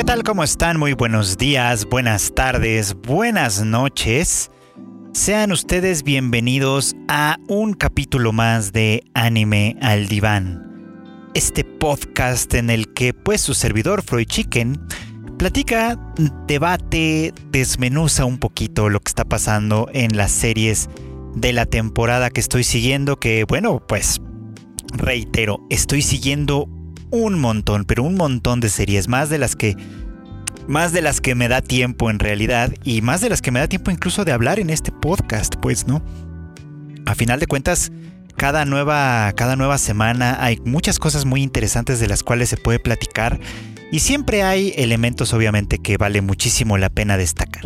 ¿Qué tal? ¿Cómo están? Muy buenos días, buenas tardes, buenas noches. Sean ustedes bienvenidos a un capítulo más de Anime al Diván. Este podcast en el que pues su servidor Freud Chicken platica, debate, desmenuza un poquito lo que está pasando en las series de la temporada que estoy siguiendo, que bueno, pues reitero, estoy siguiendo un montón, pero un montón de series, más de las que más de las que me da tiempo en realidad y más de las que me da tiempo incluso de hablar en este podcast, pues, ¿no? A final de cuentas, cada nueva cada nueva semana hay muchas cosas muy interesantes de las cuales se puede platicar y siempre hay elementos obviamente que vale muchísimo la pena destacar.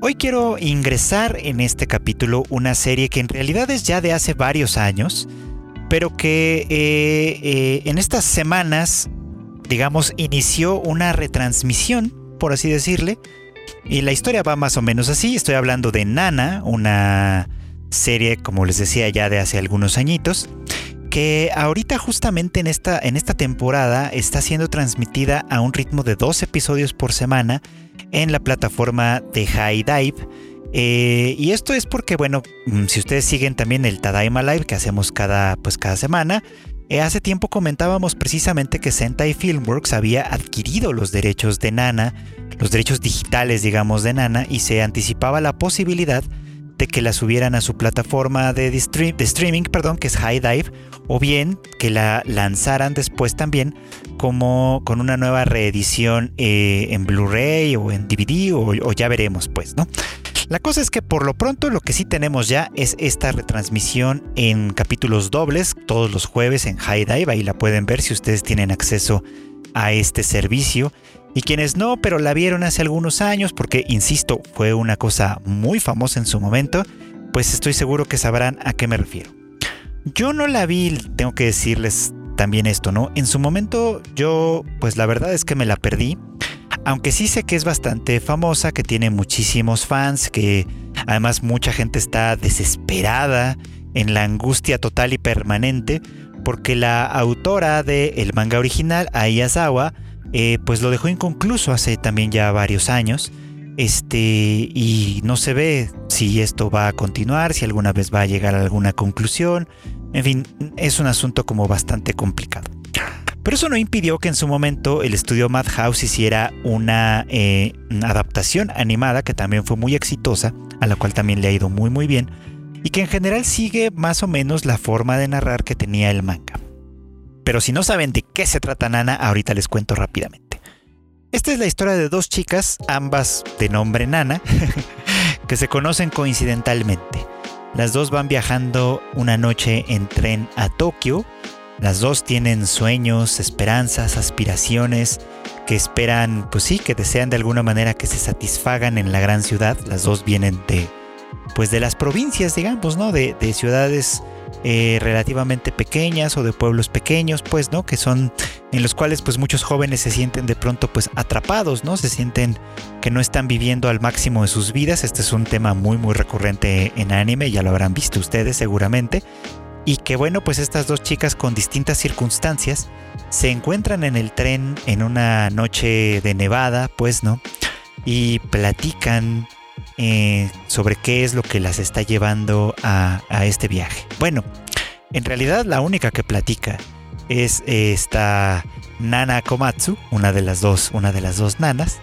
Hoy quiero ingresar en este capítulo una serie que en realidad es ya de hace varios años, pero que eh, eh, en estas semanas, digamos, inició una retransmisión, por así decirle. Y la historia va más o menos así. Estoy hablando de Nana, una serie, como les decía, ya de hace algunos añitos, que ahorita justamente en esta, en esta temporada está siendo transmitida a un ritmo de dos episodios por semana en la plataforma de High Dive eh, y esto es porque, bueno, mm, si ustedes siguen también el Tadaima Live que hacemos cada, pues, cada semana, eh, hace tiempo comentábamos precisamente que Sentai Filmworks había adquirido los derechos de Nana, los derechos digitales, digamos, de Nana, y se anticipaba la posibilidad de que la subieran a su plataforma de, streaming, perdón, que es High Dive, o bien que la lanzaran después también como con una nueva reedición eh, en Blu-ray o en DVD, o, o ya veremos, pues, ¿no? La cosa es que por lo pronto lo que sí tenemos ya es esta retransmisión en capítulos dobles todos los jueves en High Dive. Ahí la pueden ver si ustedes tienen acceso a este servicio. Y quienes no, pero la vieron hace algunos años, porque insisto, fue una cosa muy famosa en su momento, pues estoy seguro que sabrán a qué me refiero. Yo no la vi, tengo que decirles también esto, ¿no? En su momento yo, pues la verdad es que me la perdí. Aunque sí sé que es bastante famosa, que tiene muchísimos fans, que además mucha gente está desesperada en la angustia total y permanente, porque la autora del manga original, Ayazawa, eh, pues lo dejó inconcluso hace también ya varios años. Este, y no se ve si esto va a continuar, si alguna vez va a llegar a alguna conclusión. En fin, es un asunto como bastante complicado. Pero eso no impidió que en su momento el estudio Madhouse hiciera una, eh, adaptación animada que también fue muy exitosa, a la cual también le ha ido muy muy bien, y que en general sigue más o menos la forma de narrar que tenía el manga. Pero si no saben de qué se trata Nana, ahorita les cuento rápidamente. Esta es la historia de dos chicas, ambas de nombre Nana, que se conocen coincidentalmente. Las dos van viajando una noche en tren a Tokio las dos tienen sueños, esperanzas, aspiraciones que esperan, pues sí, que desean de alguna manera que se satisfagan en la gran ciudad. Las dos vienen de, pues de las provincias, digamos, ¿no? De, ciudades eh, relativamente pequeñas o de pueblos pequeños, pues, ¿no? Que son en los cuales, pues, muchos jóvenes se sienten de pronto, pues, atrapados, ¿no? Se sienten que no están viviendo al máximo de sus vidas. Este es un tema muy, muy recurrente en anime, ya lo habrán visto ustedes seguramente. Y que bueno, pues estas dos chicas con distintas circunstancias se encuentran en el tren en una noche de nevada, pues no, y platican eh, sobre qué es lo que las está llevando a, este viaje. Bueno, en realidad la única que platica es esta Nana Komatsu, una de las dos, una de las dos nanas,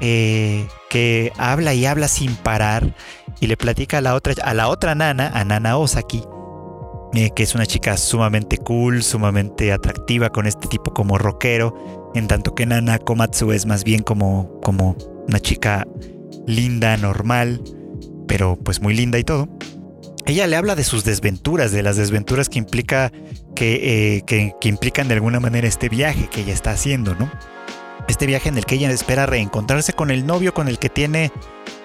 eh, que habla y habla sin parar y le platica a la otra, a la otra nana, a Nana Osaki, eh, que es una chica sumamente cool, sumamente atractiva con este tipo como rockero, en tanto que Nana Komatsu es más bien como, como una chica linda, normal, pero pues muy linda y todo. Ella le habla de sus desventuras, de las desventuras que implica que, eh, que, que implican de alguna manera este viaje que ella está haciendo, ¿no? Este viaje en el que ella espera reencontrarse con el novio con el que tiene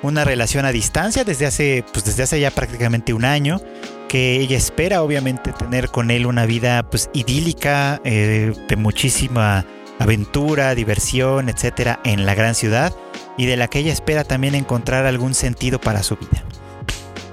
una relación a distancia desde hace, pues desde hace ya prácticamente un año que ella espera obviamente tener con él una vida pues idílica, eh, de muchísima aventura, diversión, etcétera, en la gran ciudad y de la que ella espera también encontrar algún sentido para su vida.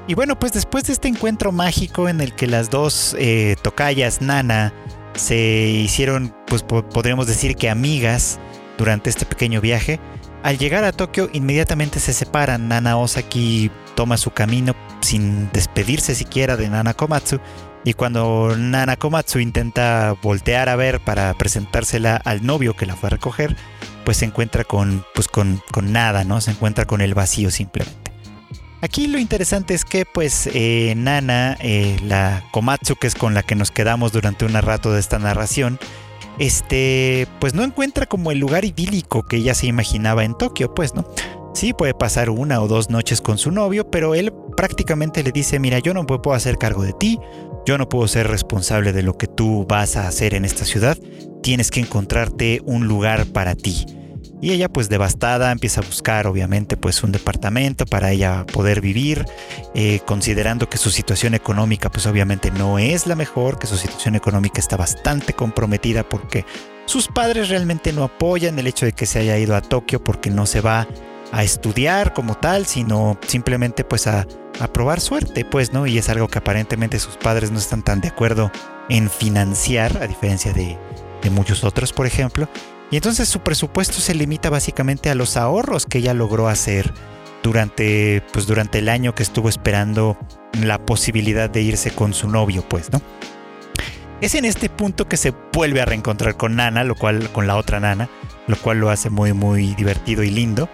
Y bueno, pues después de este encuentro mágico en el que las dos eh, tocayas Nana se hicieron, pues podríamos decir que amigas, durante este pequeño viaje. Al llegar a Tokio inmediatamente se separan. Nana Osaki toma su camino sin despedirse siquiera de Nana Komatsu y cuando Nana Komatsu intenta voltear a ver para presentársela al novio que la fue a recoger, pues se encuentra con, pues con, con nada, ¿no? Se encuentra con el vacío simplemente. Aquí lo interesante es que pues eh, Nana, eh, la Komatsu, que es con la que nos quedamos durante un rato de esta narración, este, pues no encuentra como el lugar idílico que ella se imaginaba en Tokio, pues, ¿no? Sí, puede pasar una o dos noches con su novio, pero él prácticamente le dice, mira, yo no puedo hacer cargo de ti, yo no puedo ser responsable de lo que tú vas a hacer en esta ciudad, tienes que encontrarte un lugar para ti. Y ella pues devastada empieza a buscar obviamente pues un departamento para ella poder vivir, eh, considerando que su situación económica pues obviamente no es la mejor, que su situación económica está bastante comprometida porque sus padres realmente no apoyan el hecho de que se haya ido a Tokio porque no se va a estudiar como tal, sino simplemente pues a, probar suerte, pues, ¿no? Y es algo que aparentemente sus padres no están tan de acuerdo en financiar, a diferencia de, de muchos otros, por ejemplo. Y entonces su presupuesto se limita básicamente a los ahorros que ella logró hacer durante, pues, durante el año que estuvo esperando la posibilidad de irse con su novio, pues, ¿no? Es en este punto que se vuelve a reencontrar con Nana, lo cual, con la otra Nana, lo cual lo hace muy, muy divertido y lindo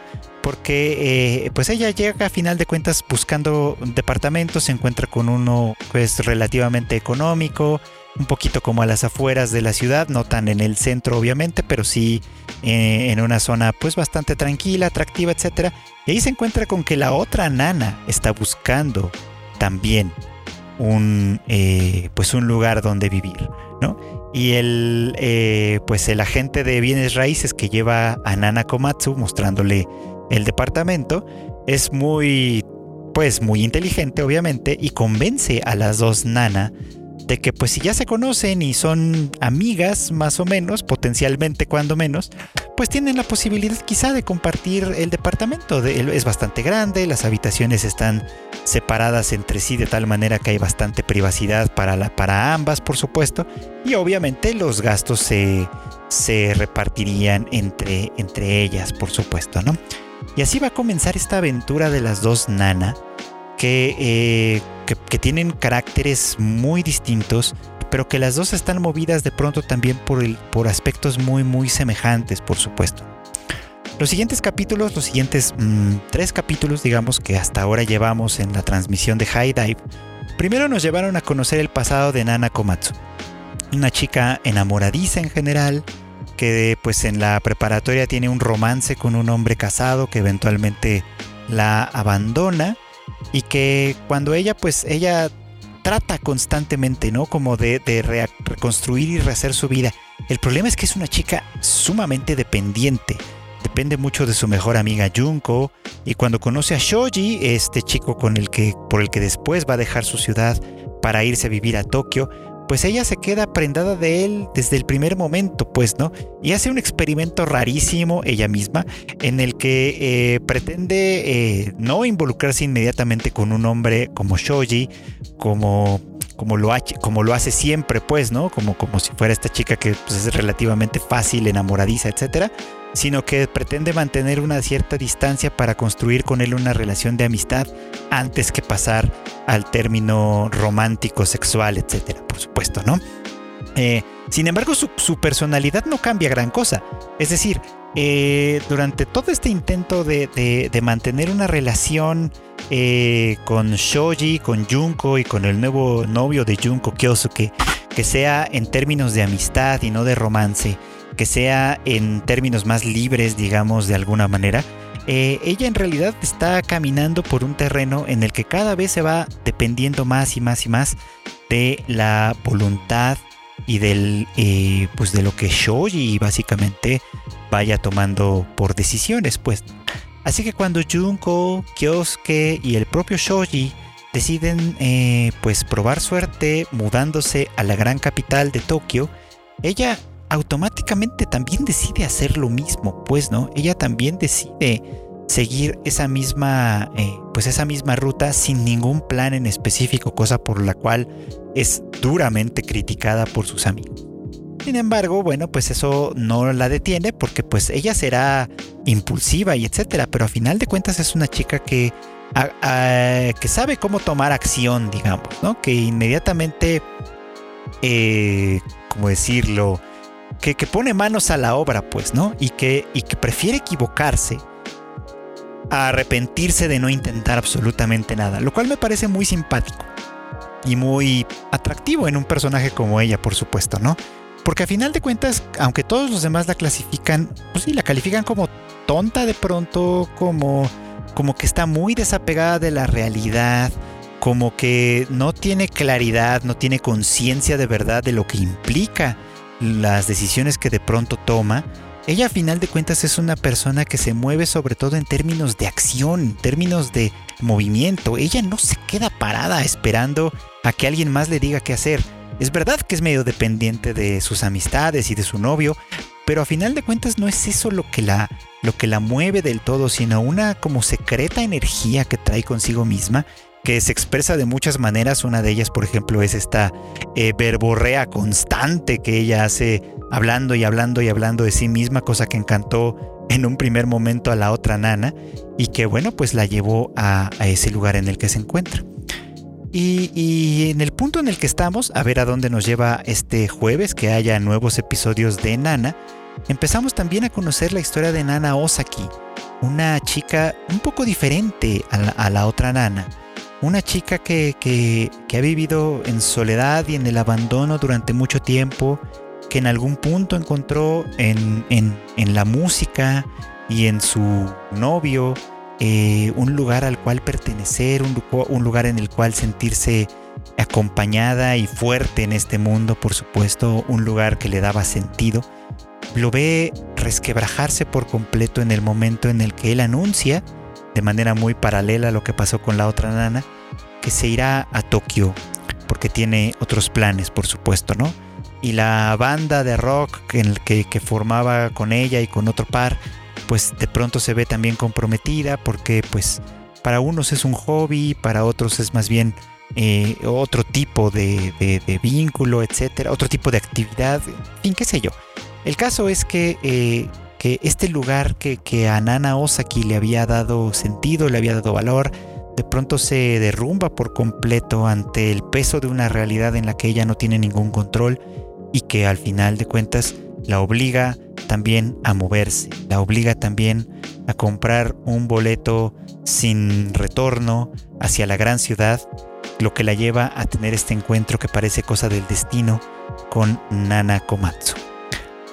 porque eh, pues ella llega a final de cuentas buscando un departamento, se encuentra con uno que relativamente económico, un poquito como a las afueras de la ciudad, no tan en el centro obviamente, pero sí eh, en una zona pues bastante tranquila, atractiva, etc. Y ahí se encuentra con que la otra nana está buscando también un, eh, pues un lugar donde vivir, ¿no? Y el, pues el agente de bienes raíces que lleva a Nana Komatsu mostrándole el departamento es muy, pues muy inteligente obviamente y convence a las dos Nana de que pues si ya se conocen y son amigas más o menos, potencialmente cuando menos, pues tienen la posibilidad quizá de compartir el departamento. Es bastante grande, las habitaciones están separadas entre sí de tal manera que hay bastante privacidad para, la, para ambas, por supuesto, y obviamente los gastos se, se repartirían entre, entre ellas, por supuesto, ¿no? Y así va a comenzar esta aventura de las dos Nana, eh, que, que, tienen caracteres muy distintos, pero que las dos están movidas de pronto también por, el, por aspectos muy, muy semejantes, por supuesto. Los siguientes capítulos, los siguientes mm, tres capítulos, digamos, que hasta ahora llevamos en la transmisión de High Dive, primero nos llevaron a conocer el pasado de Nana Komatsu. Una chica enamoradiza en general, que pues en la preparatoria tiene un romance con un hombre casado que eventualmente la abandona y que cuando ella pues ella trata constantemente, ¿no? Como de, reconstruir y rehacer su vida. El problema es que es una chica sumamente dependiente. Depende mucho de su mejor amiga Junko. Y cuando conoce a Shoji, este chico con el que, por el que después va a dejar su ciudad para irse a vivir a Tokio, pues ella se queda prendada de él desde el primer momento, pues, ¿no? Y hace un experimento rarísimo ella misma en el que eh, pretende eh, no involucrarse inmediatamente con un hombre como Shoji, como como lo, como lo hace siempre, pues, ¿no? Como, como si fuera esta chica que pues, es relativamente fácil, enamoradiza, etcétera, sino que pretende mantener una cierta distancia para construir con él una relación de amistad antes que pasar al término romántico, sexual, etcétera, por supuesto, ¿no? Eh, sin embargo, su, personalidad no cambia gran cosa. Es decir, eh, durante todo este intento de, mantener una relación eh, con Shoji, con Junko y con el nuevo novio de Junko, Kyosuke, que sea en términos de amistad y no de romance, que sea en términos más libres, digamos, de alguna manera, eh, ella en realidad está caminando por un terreno en el que cada vez se va dependiendo más y más y más de la voluntad y del eh, pues de lo que Shoji básicamente vaya tomando por decisiones pues. Así que cuando Junko, Kyosuke y el propio Shoji deciden eh, pues probar suerte mudándose a la gran capital de Tokio ella automáticamente también decide hacer lo mismo, pues, ¿no? Ella también decide seguir esa misma, eh, pues esa misma ruta sin ningún plan en específico, cosa por la cual es duramente criticada por sus amigos. Sin embargo, bueno, pues eso no la detiene porque pues ella será impulsiva y etcétera, pero a final de cuentas es una chica que, que sabe cómo tomar acción, digamos, ¿no? Que inmediatamente, eh, ¿cómo decirlo? Que, que, pone manos a la obra, pues, ¿no? Y que, y que prefiere equivocarse a arrepentirse de no intentar absolutamente nada, lo cual me parece muy simpático y muy atractivo en un personaje como ella, por supuesto, ¿no? Porque a final de cuentas, aunque todos los demás la clasifican, pues sí, la califican como tonta de pronto, como, como que está muy desapegada de la realidad, como que no tiene claridad, no tiene conciencia de verdad de lo que implica las decisiones que de pronto toma ella a final de cuentas es una persona que se mueve sobre todo en términos de acción, términos de movimiento. Ella no se queda parada esperando a que alguien más le diga qué hacer. Es verdad que es medio dependiente de sus amistades y de su novio, pero a final de cuentas no es eso lo que la lo que la mueve del todo, sino una como secreta energía que trae consigo misma que se expresa de muchas maneras. Una de ellas, por ejemplo, es esta eh, verborrea constante que ella hace hablando y hablando y hablando de sí misma, cosa que encantó en un primer momento a la otra nana y que bueno, pues la llevó a, ese lugar en el que se encuentra. Y, y, en el punto en el que estamos, a ver a dónde nos lleva este jueves, que haya nuevos episodios de Nana, empezamos también a conocer la historia de Nana Osaki, una chica un poco diferente a la otra Nana una chica que, ha vivido en soledad y en el abandono durante mucho tiempo, que en algún punto encontró en, la música y en su novio eh, un lugar al cual pertenecer, un, un lugar en el cual sentirse acompañada y fuerte en este mundo, por supuesto, un lugar que le daba sentido, lo ve resquebrajarse por completo en el momento en el que él anuncia de manera muy paralela a lo que pasó con la otra nana, que se irá a Tokio, porque tiene otros planes, por supuesto, ¿no? Y la banda de rock que, que, formaba con ella y con otro par, pues de pronto se ve también comprometida, porque pues para unos es un hobby, para otros es más bien eh, otro tipo de, vínculo, etcétera, otro tipo de actividad, en fin, qué sé yo. El caso es que eh, que este lugar que, que a Nana Osaki le había dado sentido, le había dado valor, de pronto se derrumba por completo ante el peso de una realidad en la que ella no tiene ningún control y que al final de cuentas la obliga también a moverse, la obliga también a comprar un boleto sin retorno hacia la gran ciudad, lo que la lleva a tener este encuentro que parece cosa del destino con Nana Komatsu.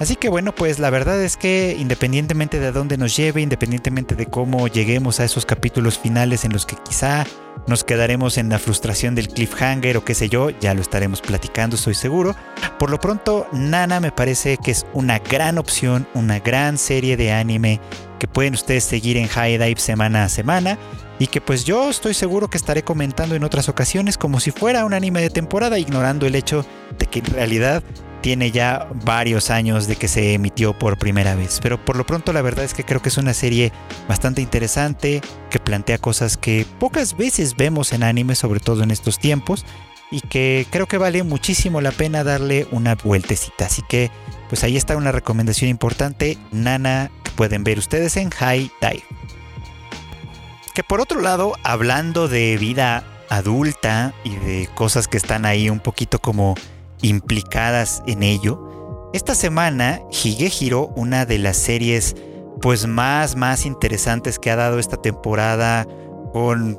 Así que bueno, pues la verdad es que independientemente de dónde nos lleve, independientemente de cómo lleguemos a esos capítulos finales en los que quizá nos quedaremos en la frustración del cliffhanger o qué sé yo, ya lo estaremos platicando, estoy seguro. Por lo pronto, Nana me parece que es una gran opción, una gran serie de anime que pueden ustedes seguir en High Dive semana a semana y que pues yo estoy seguro que estaré comentando en otras ocasiones como si fuera un anime de temporada, ignorando el hecho de que en realidad tiene ya varios años de que se emitió por primera vez. Pero por lo pronto la verdad es que creo que es una serie bastante interesante, que plantea cosas que pocas veces vemos en anime, sobre todo en estos tiempos, y que creo que vale muchísimo la pena darle una vueltecita. Así que pues ahí está una recomendación importante, Nana, que pueden ver ustedes en High Dive. Que por otro lado, hablando de vida adulta y de cosas que están ahí un poquito como implicadas en ello. Esta semana, Higehiro, una de las series pues más, más interesantes que ha dado esta temporada con,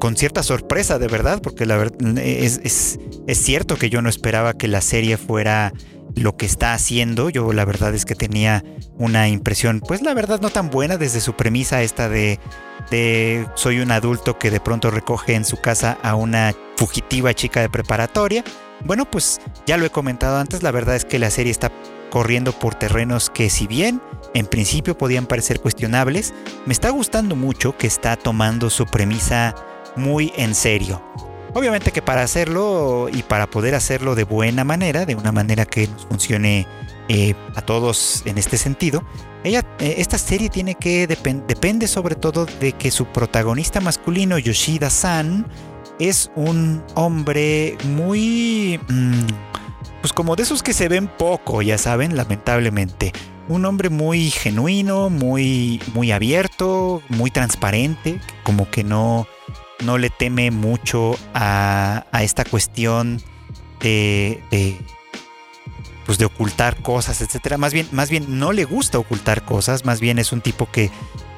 con cierta sorpresa, de verdad, porque es, es, es cierto que yo no esperaba que la serie fuera lo que está haciendo. Yo la verdad es que tenía una impresión, pues la verdad no tan buena desde su premisa esta de, de soy un adulto que de pronto recoge en su casa a una fugitiva chica de preparatoria. Bueno, pues ya lo he comentado antes, la verdad es que la serie está corriendo por terrenos que si bien en principio podían parecer cuestionables, me está gustando mucho que está tomando su premisa muy en serio. Obviamente que para hacerlo y para poder hacerlo de buena manera, de una manera que nos funcione eh, a todos en este sentido, ella, eh, esta serie tiene que depende sobre todo de que su protagonista masculino Yoshida-san es un hombre muy... Mm, pues como de esos que se ven poco, ya saben, lamentablemente. Un hombre muy genuino, muy, muy abierto, muy transparente, como que no, no le teme mucho a, esta cuestión de, de, pues de ocultar cosas, etcétera. Más bien, más bien no le gusta ocultar cosas, más bien es un tipo que,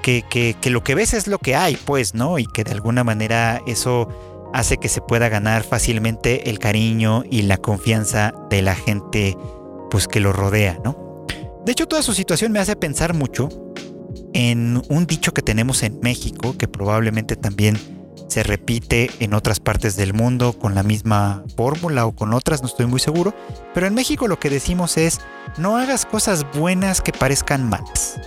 que, que lo que ves es lo que hay, pues, ¿no? Y que de alguna manera eso hace que se pueda ganar fácilmente el cariño y la confianza de la gente pues que lo rodea, ¿no? De hecho, toda su situación me hace pensar mucho en un dicho que tenemos en México, que probablemente también se repite en otras partes del mundo con la misma fórmula o con otras, no estoy muy seguro, pero en México lo que decimos es, no hagas cosas buenas que parezcan malas.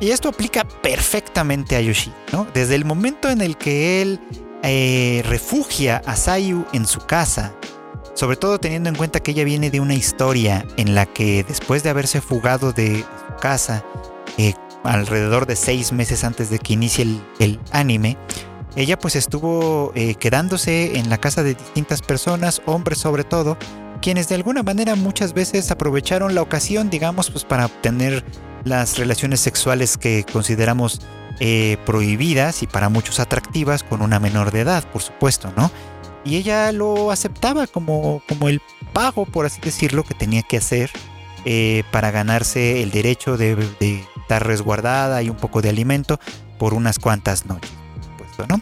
Y esto aplica perfectamente a Yoshi, ¿no? Desde el momento en el que él eh, refugia a Sayu en su casa, sobre todo teniendo en cuenta que ella viene de una historia en la que después de haberse fugado de su casa, eh, alrededor de seis meses antes de que inicie el, anime, ella pues estuvo eh, quedándose en la casa de distintas personas, hombres sobre todo, quienes de alguna manera muchas veces aprovecharon la ocasión, digamos, pues para obtener las relaciones sexuales que consideramos eh, prohibidas y para muchos atractivas con una menor de edad, por supuesto, ¿no? Y ella lo aceptaba como, como el pago, por así decirlo, que tenía que hacer eh, para ganarse el derecho de, estar resguardada y un poco de alimento por unas cuantas noches, ¿no?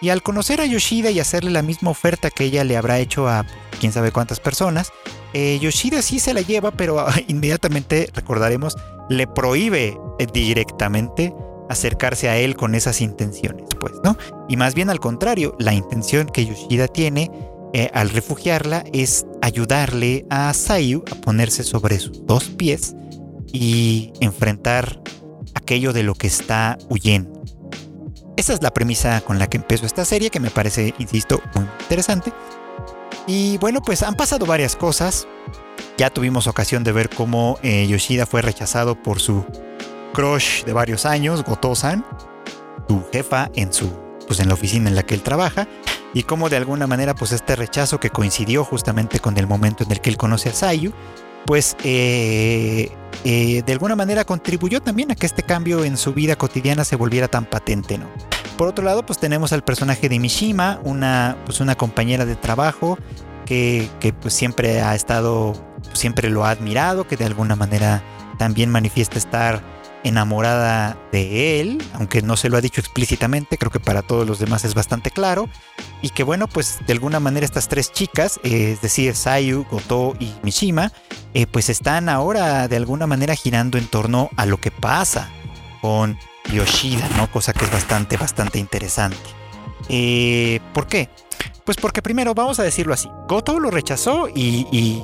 Y al conocer a Yoshida y hacerle la misma oferta que ella le habrá hecho a quién sabe cuántas personas, eh, Yoshida sí se la lleva, pero inmediatamente, recordaremos, le prohíbe directamente acercarse a él con esas intenciones, pues, ¿no? Y más bien al contrario, la intención que Yoshida tiene eh, al refugiarla es ayudarle a Sayu a ponerse sobre sus dos pies y enfrentar aquello de lo que está huyendo. Esa es la premisa con la que empezó esta serie, que me parece, insisto, muy interesante. Y bueno, pues han pasado varias cosas. Ya tuvimos ocasión de ver cómo eh, Yoshida fue rechazado por su crush de varios años, Goto-san, su jefa en su pues en la oficina en la que él trabaja y cómo de alguna manera pues este rechazo que coincidió justamente con el momento en el que él conoce a Sayu pues eh, eh, de alguna manera contribuyó también a que este cambio en su vida cotidiana se volviera tan patente, ¿no? Por otro lado, pues tenemos al personaje de Mishima, una, pues una compañera de trabajo que, que pues siempre ha estado, siempre lo ha admirado, que de alguna manera también manifiesta estar enamorada de él, aunque no se lo ha dicho explícitamente, creo que para todos los demás es bastante claro, y que bueno, pues de alguna manera estas tres chicas, eh, es decir, Sayu, Goto y Mishima, eh, pues están ahora de alguna manera girando en torno a lo que pasa con Yoshida, ¿no? Cosa que es bastante, bastante interesante. Eh, ¿Por qué? Pues porque primero, vamos a decirlo así, Goto lo rechazó y, y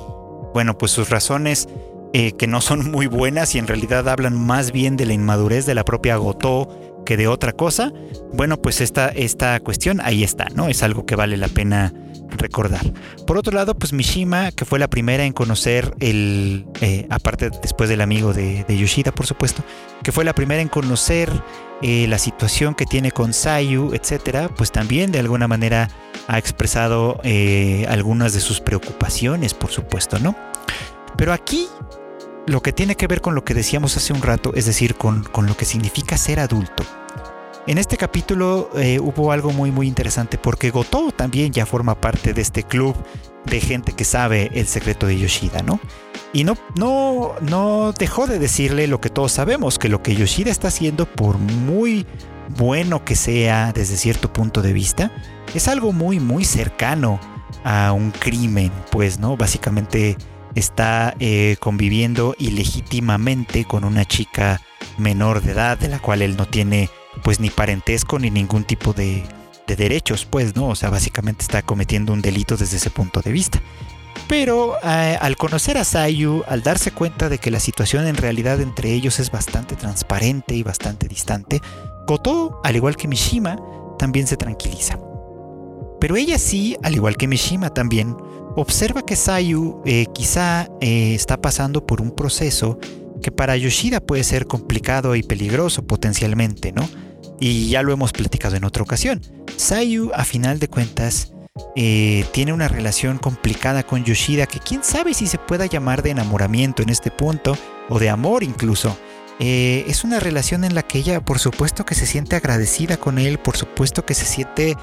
bueno, pues sus razones eh, que no son muy buenas y en realidad hablan más bien de la inmadurez de la propia Goto que de otra cosa, bueno, pues esta, esta cuestión ahí está, ¿no? Es algo que vale la pena recordar. Por otro lado, pues Mishima, que fue la primera en conocer el, eh, aparte después del amigo de, Yoshida, por supuesto, que fue la primera en conocer eh, la situación que tiene con Sayu, etcétera, pues también de alguna manera ha expresado algunas de sus preocupaciones, por supuesto, ¿no? Pero aquí lo que tiene que ver con lo que decíamos hace un rato, es decir, con, lo que significa ser adulto. En este capítulo eh, hubo algo muy muy interesante porque Goto también ya forma parte de este club de gente que sabe el secreto de Yoshida, ¿no? Y no, no, no dejó de decirle lo que todos sabemos, que lo que Yoshida está haciendo, por muy bueno que sea desde cierto punto de vista, es algo muy muy cercano a un crimen, pues, ¿no? Básicamente está eh, conviviendo ilegítimamente con una chica menor de edad de la cual él no tiene pues ni parentesco ni ningún tipo de, derechos pues no o sea básicamente está cometiendo un delito desde ese punto de vista pero eh, al conocer a Sayu, al darse cuenta de que la situación en realidad entre ellos es bastante transparente y bastante distante, Koto, al igual que Mishima, también se tranquiliza. Pero ella sí, al igual que Mishima también, observa que Sayu eh, quizá eh, está pasando por un proceso que para Yoshida puede ser complicado y peligroso potencialmente, ¿no? Y ya lo hemos platicado en otra ocasión. Sayu, a final de cuentas, eh, tiene una relación complicada con Yoshida que quién sabe si se pueda llamar de enamoramiento en este punto o de amor incluso. Es una relación en la que ella por supuesto que se siente agradecida con él, por supuesto que se siente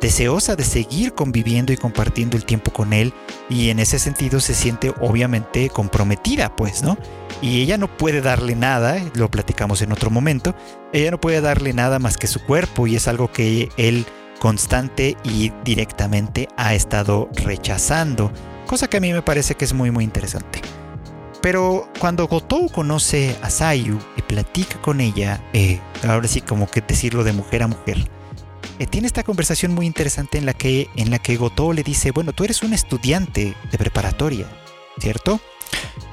deseosa de seguir conviviendo y compartiendo el tiempo con él y en ese sentido se siente obviamente comprometida, pues, ¿no? Y ella no puede darle nada, lo platicamos en otro momento, ella no puede darle nada más que su cuerpo y es algo que él constante y directamente ha estado rechazando, cosa que a mí me parece que es muy muy interesante. Pero cuando Gotou conoce a Sayu y platica con ella, eh, ahora sí como que decirlo de mujer a mujer, eh, tiene esta conversación muy interesante en la que en la que Gotou le dice, bueno, tú eres un estudiante de preparatoria, ¿cierto?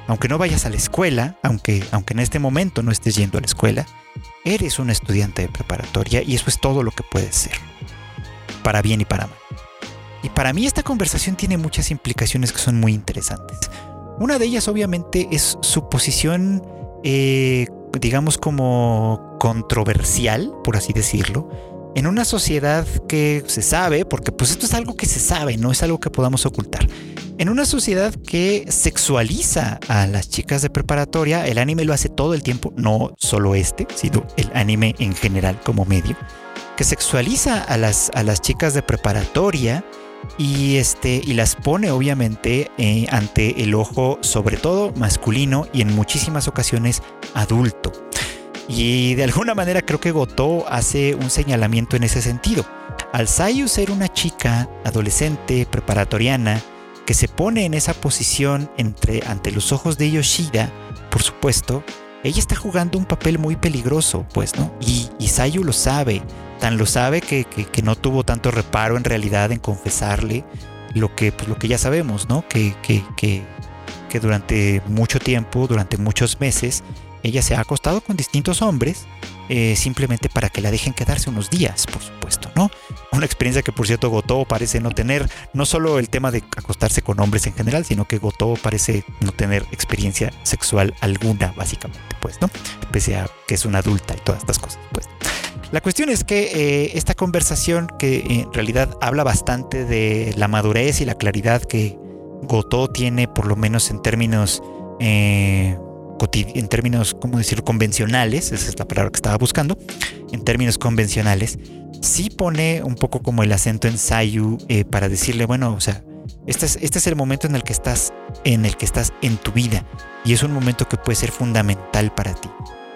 Aunque no vayas a la escuela, aunque, aunque en este momento no estés yendo a la escuela, eres un estudiante de preparatoria y eso es todo lo que puedes ser, para bien y para mal. Y para mí esta conversación tiene muchas implicaciones que son muy interesantes. Una de ellas obviamente es su posición, eh, digamos como controversial, por así decirlo, en una sociedad que se sabe, porque pues esto es algo que se sabe, no es algo que podamos ocultar. En una sociedad que sexualiza a las chicas de preparatoria, el anime lo hace todo el tiempo, no solo este, sino el anime en general como medio, que sexualiza a las, a las chicas de preparatoria y, este, y las pone obviamente eh, ante el ojo sobre todo masculino y en muchísimas ocasiones adulto. Y de alguna manera creo que Goto hace un señalamiento en ese sentido. Al Sayu ser una chica adolescente, preparatoriana, que se pone en esa posición entre, ante los ojos de Yoshida, por supuesto, ella está jugando un papel muy peligroso, pues, ¿no? Y, y Sayu lo sabe, tan lo sabe que, que, no tuvo tanto reparo en realidad en confesarle lo que, pues, lo que ya sabemos, ¿no? Que, que, que, que durante mucho tiempo, durante muchos meses, ella se ha acostado con distintos hombres eh, simplemente para que la dejen quedarse unos días, por supuesto, ¿no? Una experiencia que por cierto Goto parece no tener, no solo el tema de acostarse con hombres en general, sino que Goto parece no tener experiencia sexual alguna, básicamente, pues, ¿no? Pese a que es una adulta y todas estas cosas, pues. La cuestión es que eh, esta conversación que en realidad habla bastante de la madurez y la claridad que Goto tiene, por lo menos en términos eh, en términos, ¿cómo decir?, convencionales, esa es la palabra que estaba buscando, en términos convencionales, sí pone un poco como el acento en Sayu eh, para decirle, bueno, o sea, este es, este es el momento en el que estás, en el que estás en tu vida y es un momento que puede ser fundamental para ti.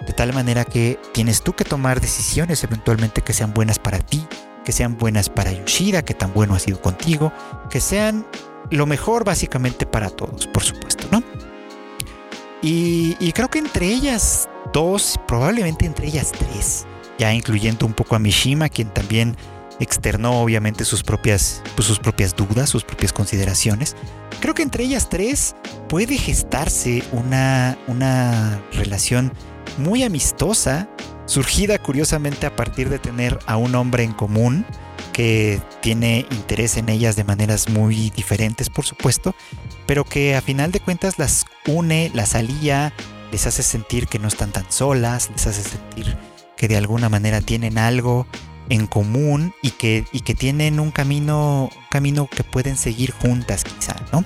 De tal manera que tienes tú que tomar decisiones eventualmente que sean buenas para ti, que sean buenas para Yoshida, que tan bueno ha sido contigo, que sean lo mejor básicamente para todos, por supuesto, ¿no? Y, creo que entre ellas dos, probablemente entre ellas tres, ya incluyendo un poco a Mishima, quien también externó obviamente sus propias, pues, sus propias dudas, sus propias consideraciones. Creo que entre ellas tres puede gestarse una, una relación muy amistosa, surgida curiosamente a partir de tener a un hombre en común que tiene interés en ellas de maneras muy diferentes, por supuesto, pero que a final de cuentas las une, las alía, les hace sentir que no están tan solas, les hace sentir que de alguna manera tienen algo en común y que, y que tienen un camino, camino que pueden seguir juntas quizá, ¿no?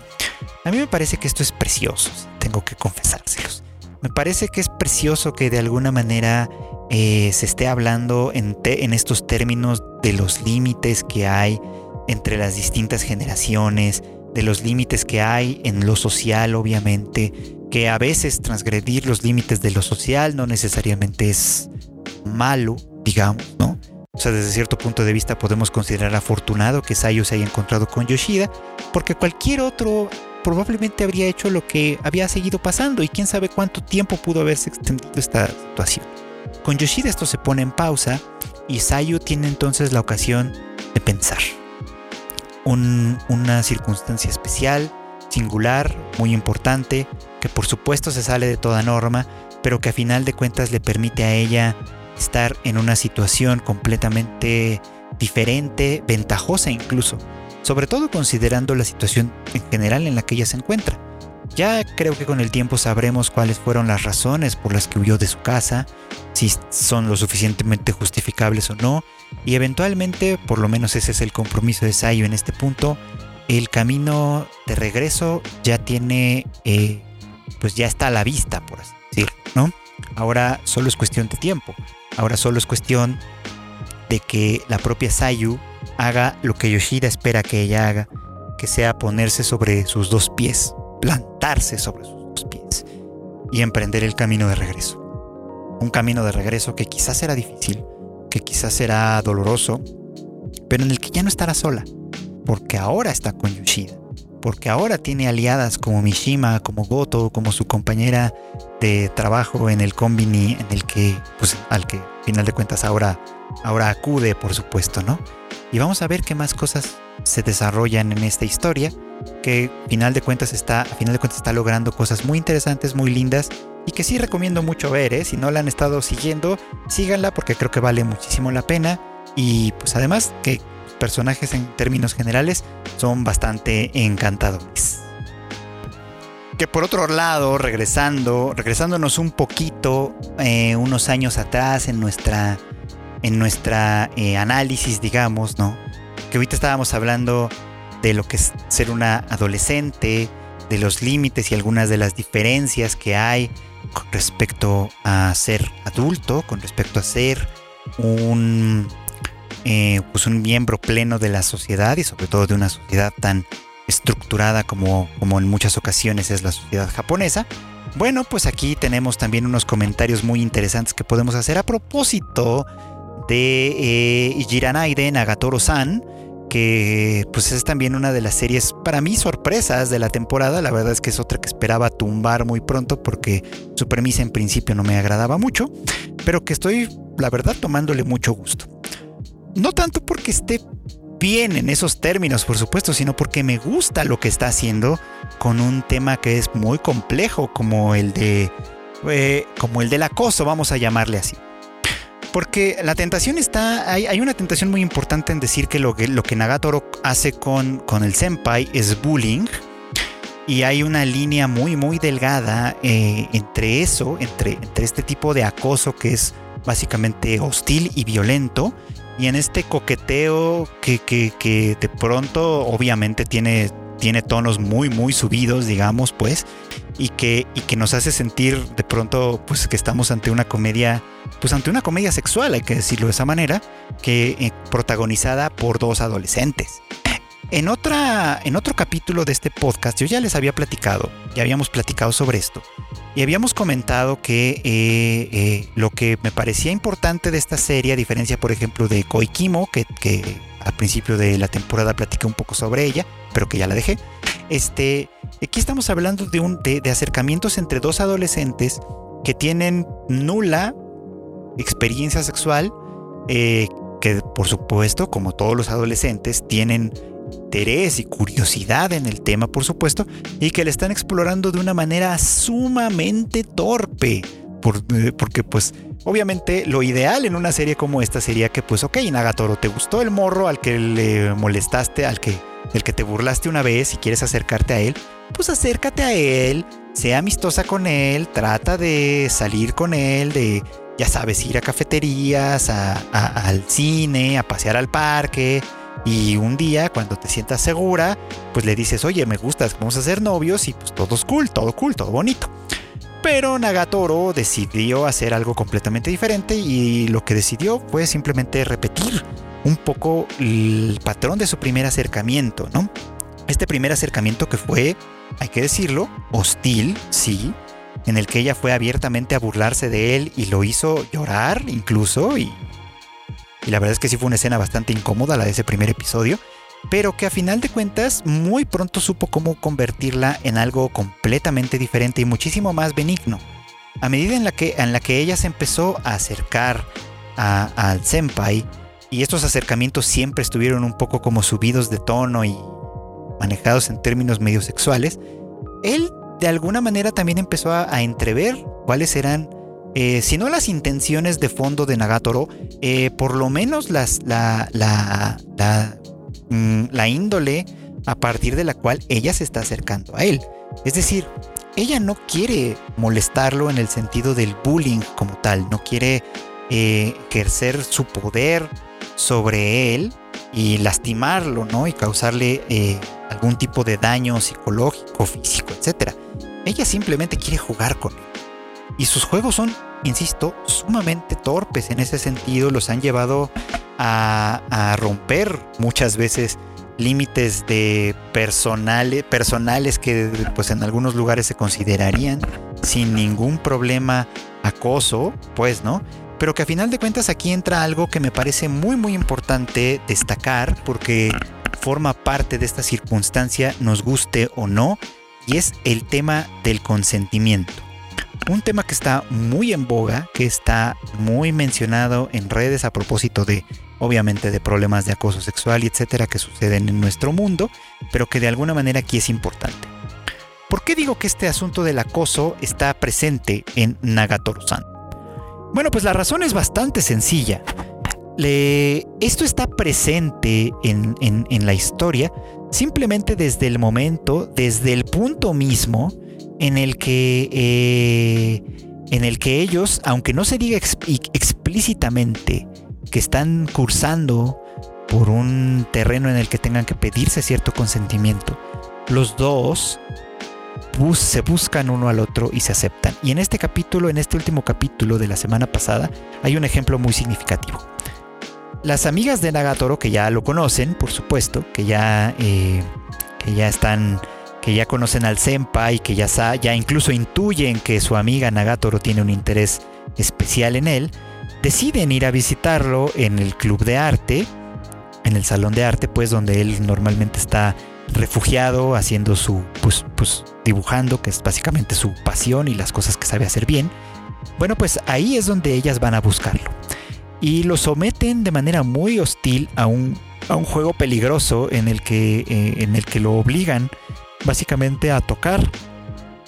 A mí me parece que esto es precioso, tengo que confesárselos. Me parece que es precioso que de alguna manera eh, se esté hablando en, en estos términos de los límites que hay entre las distintas generaciones, de los límites que hay en lo social, obviamente, que a veces transgredir los límites de lo social no necesariamente es malo, digamos, ¿no? O sea, desde cierto punto de vista podemos considerar afortunado que Sayo se haya encontrado con Yoshida, porque cualquier otro probablemente habría hecho lo que había seguido pasando y quién sabe cuánto tiempo pudo haberse extendido esta situación. Con Yoshida esto se pone en pausa y Sayu tiene entonces la ocasión de pensar. una circunstancia especial, singular, muy importante, que por supuesto se sale de toda norma, pero que a final de cuentas le permite a ella estar en una situación completamente diferente, ventajosa incluso, sobre todo considerando la situación en general en la que ella se encuentra. Ya creo que con el tiempo sabremos cuáles fueron las razones por las que huyó de su casa, si son lo suficientemente justificables o no, y eventualmente, por lo menos ese es el compromiso de Sayu en este punto, el camino de regreso ya tiene, eh, pues ya está a la vista, por así decirlo, ¿no? Ahora solo es cuestión de tiempo, ahora solo es cuestión de que la propia Sayu haga lo que Yoshida espera que ella haga, que sea ponerse sobre sus dos pies, plantarse sobre sus pies y emprender el camino de regreso. Un camino de regreso que quizás será difícil, que quizás será doloroso, pero en el que ya no estará sola, porque ahora está con Yoshida, porque ahora tiene aliadas como Mishima, como Goto, como su compañera de trabajo en el combini en el que, pues, al que, final de cuentas, ahora, ahora acude, por supuesto, ¿no? Y vamos a ver qué más cosas se desarrollan en esta historia, que final de cuentas está, a final de cuentas está logrando cosas muy interesantes, muy lindas y que sí recomiendo mucho ver, ¿eh? si no la han estado siguiendo, síganla porque creo que vale muchísimo la pena y pues además que personajes en términos generales son bastante encantadores. Que por otro lado, regresando, regresándonos un poquito eh, unos años atrás en nuestra, en nuestra eh, análisis, digamos, ¿no? Que ahorita estábamos hablando de lo que es ser una adolescente, de los límites y algunas de las diferencias que hay con respecto a ser adulto, con respecto a ser un, eh, pues un miembro pleno de la sociedad y sobre todo de una sociedad tan estructurada como, como en muchas ocasiones es la sociedad japonesa. Bueno, pues aquí tenemos también unos comentarios muy interesantes que podemos hacer a propósito de eh, Jiranaide Nagatoro-san, que pues es también una de las series para mí sorpresas de la temporada. La verdad es que es otra que esperaba tumbar muy pronto porque su premisa en principio no me agradaba mucho, pero que estoy, la verdad, tomándole mucho gusto. No tanto porque esté bien en esos términos, por supuesto, sino porque me gusta lo que está haciendo con un tema que es muy complejo como el de eh, como el del acoso, vamos a llamarle así. Porque la tentación está, hay, una tentación muy importante en decir que lo que, Nagatoro hace con, con el senpai es bullying. Y hay una línea muy, muy delgada eh, entre eso, entre, entre este tipo de acoso que es básicamente hostil y violento, y en este coqueteo que, que, que de pronto obviamente tiene, tiene tonos muy, muy subidos, digamos, pues, y que, y que nos hace sentir de pronto pues que estamos ante una comedia, pues ante una comedia sexual, hay que decirlo de esa manera, que eh, protagonizada por dos adolescentes. En, otra, en otro capítulo de este podcast yo ya les había platicado, ya habíamos platicado sobre esto, y habíamos comentado que eh, eh, lo que me parecía importante de esta serie, a diferencia por ejemplo de Koikimo, que, que al principio de la temporada platiqué un poco sobre ella, pero que ya la dejé, este, aquí estamos hablando de, un, de, acercamientos entre dos adolescentes que tienen nula experiencia sexual, eh, que por supuesto, como todos los adolescentes, tienen interés y curiosidad en el tema, por supuesto, y que le están explorando de una manera sumamente torpe. Eh, porque pues obviamente lo ideal en una serie como esta sería que pues ok Nagatoro, ¿te gustó el morro al que le molestaste, al que del que te burlaste una vez y quieres acercarte a él, pues acércate a él, sea amistosa con él, trata de salir con él, de, ya sabes, ir a cafeterías, al cine, a pasear al parque. Y un día, cuando te sientas segura, pues le dices, oye, me gustas, vamos a ser novios y pues todo es cool, todo cool, todo bonito. Pero Nagatoro decidió hacer algo completamente diferente y lo que decidió fue simplemente repetir un poco el patrón de su primer acercamiento, ¿no? Este primer acercamiento que fue, hay que decirlo, hostil, sí, en el que ella fue abiertamente a burlarse de él y lo hizo llorar incluso y, y la verdad es que sí fue una escena bastante incómoda la de ese primer episodio, pero que a final de cuentas muy pronto supo cómo convertirla en algo completamente diferente y muchísimo más benigno. A medida en la que, en la que ella se empezó a acercar al senpai, y estos acercamientos siempre estuvieron un poco como subidos de tono y manejados en términos medio sexuales, él de alguna manera también empezó a, entrever cuáles eran, eh, si no las intenciones de fondo de Nagatoro, eh, por lo menos las, la, la, la, mm, la índole a partir de la cual ella se está acercando a él. Es decir, ella no quiere molestarlo en el sentido del bullying como tal, no quiere eh, ejercer su poder sobre él y lastimarlo, ¿no? Y causarle eh, algún tipo de daño psicológico, físico, etc. Ella simplemente quiere jugar con él. Y sus juegos son, insisto, sumamente torpes en ese sentido, los han llevado a, romper muchas veces límites de personales, personales que pues en algunos lugares se considerarían sin ningún problema acoso, pues, ¿no? Pero que a final de cuentas aquí entra algo que me parece muy muy importante destacar porque forma parte de esta circunstancia, nos guste o no, y es el tema del consentimiento. Un tema que está muy en boga, que está muy mencionado en redes a propósito de, obviamente, de problemas de acoso sexual y etcétera que suceden en nuestro mundo, pero que de alguna manera aquí es importante. ¿Por qué digo que este asunto del acoso está presente en Nagatoro-san? Bueno, pues la razón es bastante sencilla. esto está presente en, la historia simplemente desde el momento, desde el punto mismo en el que, eh, en el que ellos, aunque no se diga explícitamente que están cursando por un terreno en el que tengan que pedirse cierto consentimiento, los dos se buscan uno al otro y se aceptan. Y en este capítulo, en este último capítulo de la semana pasada, hay un ejemplo muy significativo. Las amigas de Nagatoro, que ya lo conocen, por supuesto, que ya, eh, que ya están, que ya conocen al senpai, que ya, ya incluso intuyen que su amiga Nagatoro tiene un interés especial en él, deciden ir a visitarlo en el club de arte, en el salón de arte, pues donde él normalmente está refugiado haciendo su, pues, pues dibujando, que es básicamente su pasión y las cosas que sabe hacer bien, bueno, pues ahí es donde ellas van a buscarlo. Y lo someten de manera muy hostil a un, a un juego peligroso en el, que, eh, en el que lo obligan básicamente a tocar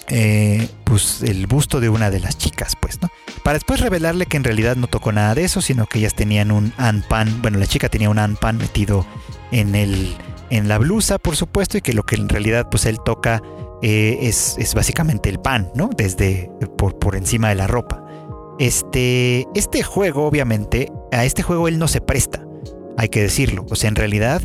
eh, pues el busto de una de las chicas, pues, ¿no? Para después revelarle que en realidad no tocó nada de eso, sino que ellas tenían un anpan, bueno, la chica tenía un anpan metido en el en la blusa, por supuesto, y que lo que en realidad pues él toca eh, es, básicamente el pan, ¿no? Desde por, por encima de la ropa. Este, este juego, obviamente, a este juego él no se presta, hay que decirlo. O sea, en realidad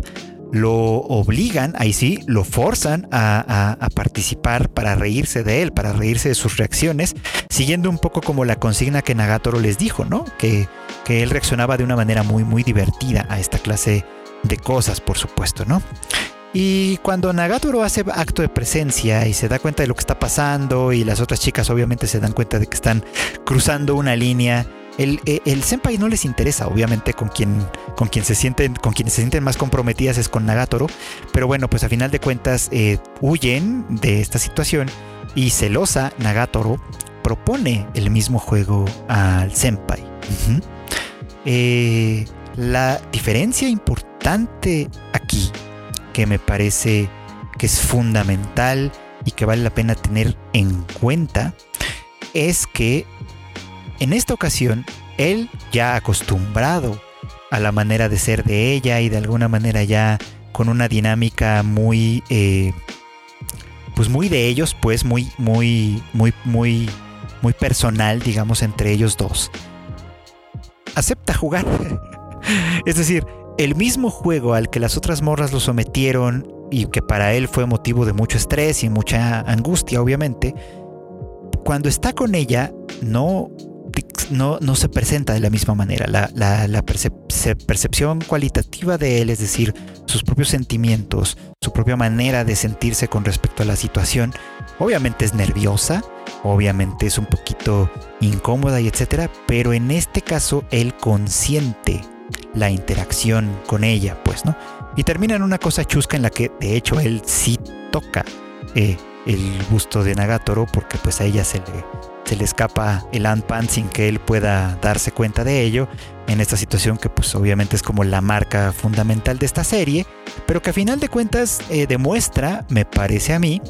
lo obligan, ahí sí, lo forzan a, participar para reírse de él, para reírse de sus reacciones, siguiendo un poco como la consigna que Nagatoro les dijo, ¿no? Que, que él reaccionaba de una manera muy, muy divertida a esta clase de cosas, por supuesto, ¿no? Y cuando Nagatoro hace acto de presencia y se da cuenta de lo que está pasando y las otras chicas obviamente se dan cuenta de que están cruzando una línea, el, eh, el senpai no les interesa, obviamente con quien, con quien se sienten, con quienes se sienten más comprometidas es con Nagatoro, pero bueno, pues a final de cuentas eh, huyen de esta situación y celosa Nagatoro propone el mismo juego al senpai. Eh, la diferencia importante aquí que me parece que es fundamental y que vale la pena tener en cuenta es que en esta ocasión él ya acostumbrado a la manera de ser de ella y de alguna manera ya con una dinámica muy eh, pues muy de ellos pues muy muy muy muy muy personal digamos entre ellos dos. Acepta jugar. Es decir el mismo juego al que las otras morras lo sometieron y que para él fue motivo de mucho estrés y mucha angustia, obviamente, cuando está con ella no, no, no se presenta de la misma manera. La, percepción cualitativa de él, es decir, sus propios sentimientos, su propia manera de sentirse con respecto a la situación, obviamente es nerviosa, obviamente es un poquito incómoda y etcétera, pero en este caso él consiente la interacción con ella, pues, ¿no? Y termina en una cosa chusca en la que, de hecho, él sí toca eh, el gusto de Nagatoro porque pues a ella se le, se le escapa el Anpan sin que él pueda darse cuenta de ello en esta situación que pues obviamente es como la marca fundamental de esta serie, pero que a final de cuentas eh, demuestra, me parece a mí,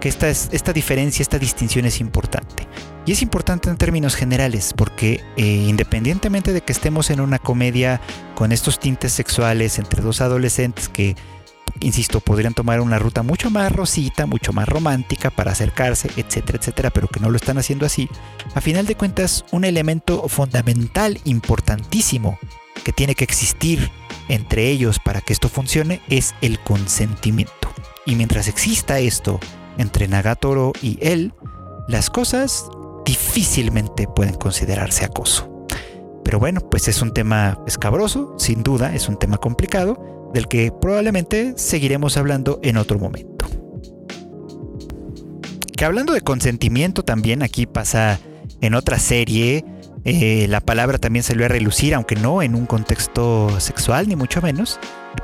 que esta, es, esta diferencia, esta distinción es importante. Y es importante en términos generales, porque eh, independientemente de que estemos en una comedia con estos tintes sexuales entre dos adolescentes que insisto, podrían tomar una ruta mucho más rosita, mucho más romántica para acercarse, etcétera, etcétera, pero que no lo están haciendo así. A final de cuentas, un elemento fundamental, importantísimo, que tiene que existir entre ellos para que esto funcione es el consentimiento. Y mientras exista esto entre Nagatoro y él, las cosas difícilmente pueden considerarse acoso. Pero bueno, pues es un tema escabroso, sin duda, es un tema complicado, del que probablemente seguiremos hablando en otro momento. Que hablando de consentimiento también, aquí pasa en otra serie, eh, la palabra también salió a relucir, aunque no en un contexto sexual, ni mucho menos,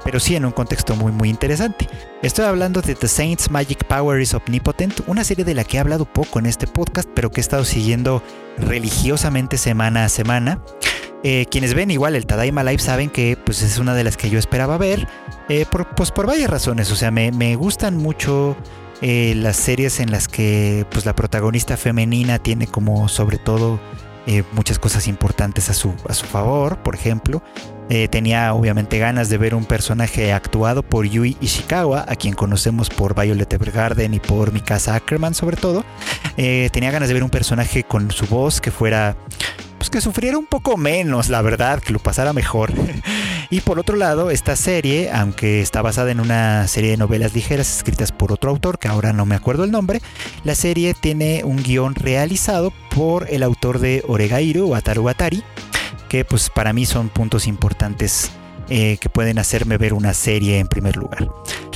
pero sí en un contexto muy muy interesante. Estoy hablando de The Saints Magic Power is Omnipotent, una serie de la que he hablado poco en este podcast, pero que he estado siguiendo religiosamente semana a semana. Eh, quienes ven igual el Tadaima Live saben que pues, es una de las que yo esperaba ver, eh, por, pues por varias razones. O sea, me, gustan mucho eh, las series en las que pues, la protagonista femenina tiene como sobre todo muchas cosas importantes a su, a su favor, por ejemplo. Tenía obviamente ganas de ver un personaje actuado por Yui Ishikawa, a quien conocemos por Violet Evergarden y por Mikasa Ackerman sobre todo. tenía ganas de ver un personaje con su voz que fuera pues que sufriera un poco menos, la verdad, que lo pasara mejor. y por otro lado, esta serie, aunque está basada en una serie de novelas ligeras escritas por otro autor, que ahora no me acuerdo el nombre, la serie tiene un guion realizado por el autor de Oregairu, Wataru Atari, que pues para mí son puntos importantes eh, que pueden hacerme ver una serie en primer lugar.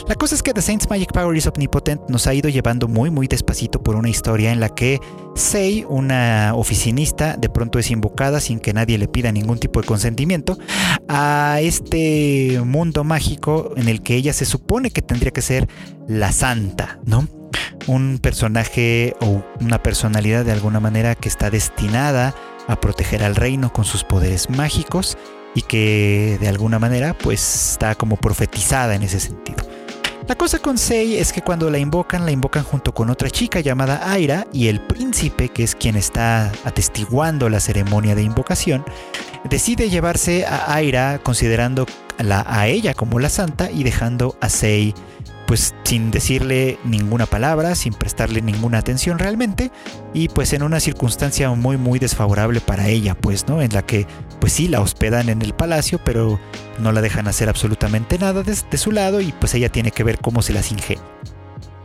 La cosa es que The Saints Magic Power is Omnipotent nos ha ido llevando muy muy despacito por una historia en la que Sei, una oficinista, de pronto es invocada sin que nadie le pida ningún tipo de consentimiento a este mundo mágico en el que ella se supone que tendría que ser la santa, ¿no? Un personaje o una personalidad de alguna manera que está destinada a proteger al reino con sus poderes mágicos y que de alguna manera pues está como profetizada en ese sentido. La cosa con Sei es que cuando la invocan, la invocan junto con otra chica llamada Aira y el príncipe, que es quien está atestiguando la ceremonia de invocación, decide llevarse a Aira considerando a ella como la santa y dejando a Sei pues sin decirle ninguna palabra, sin prestarle ninguna atención realmente, y pues en una circunstancia muy muy desfavorable para ella, pues, ¿no? En la que pues sí la hospedan en el palacio, pero no la dejan hacer absolutamente nada de, su lado y pues ella tiene que ver cómo se las ingenia.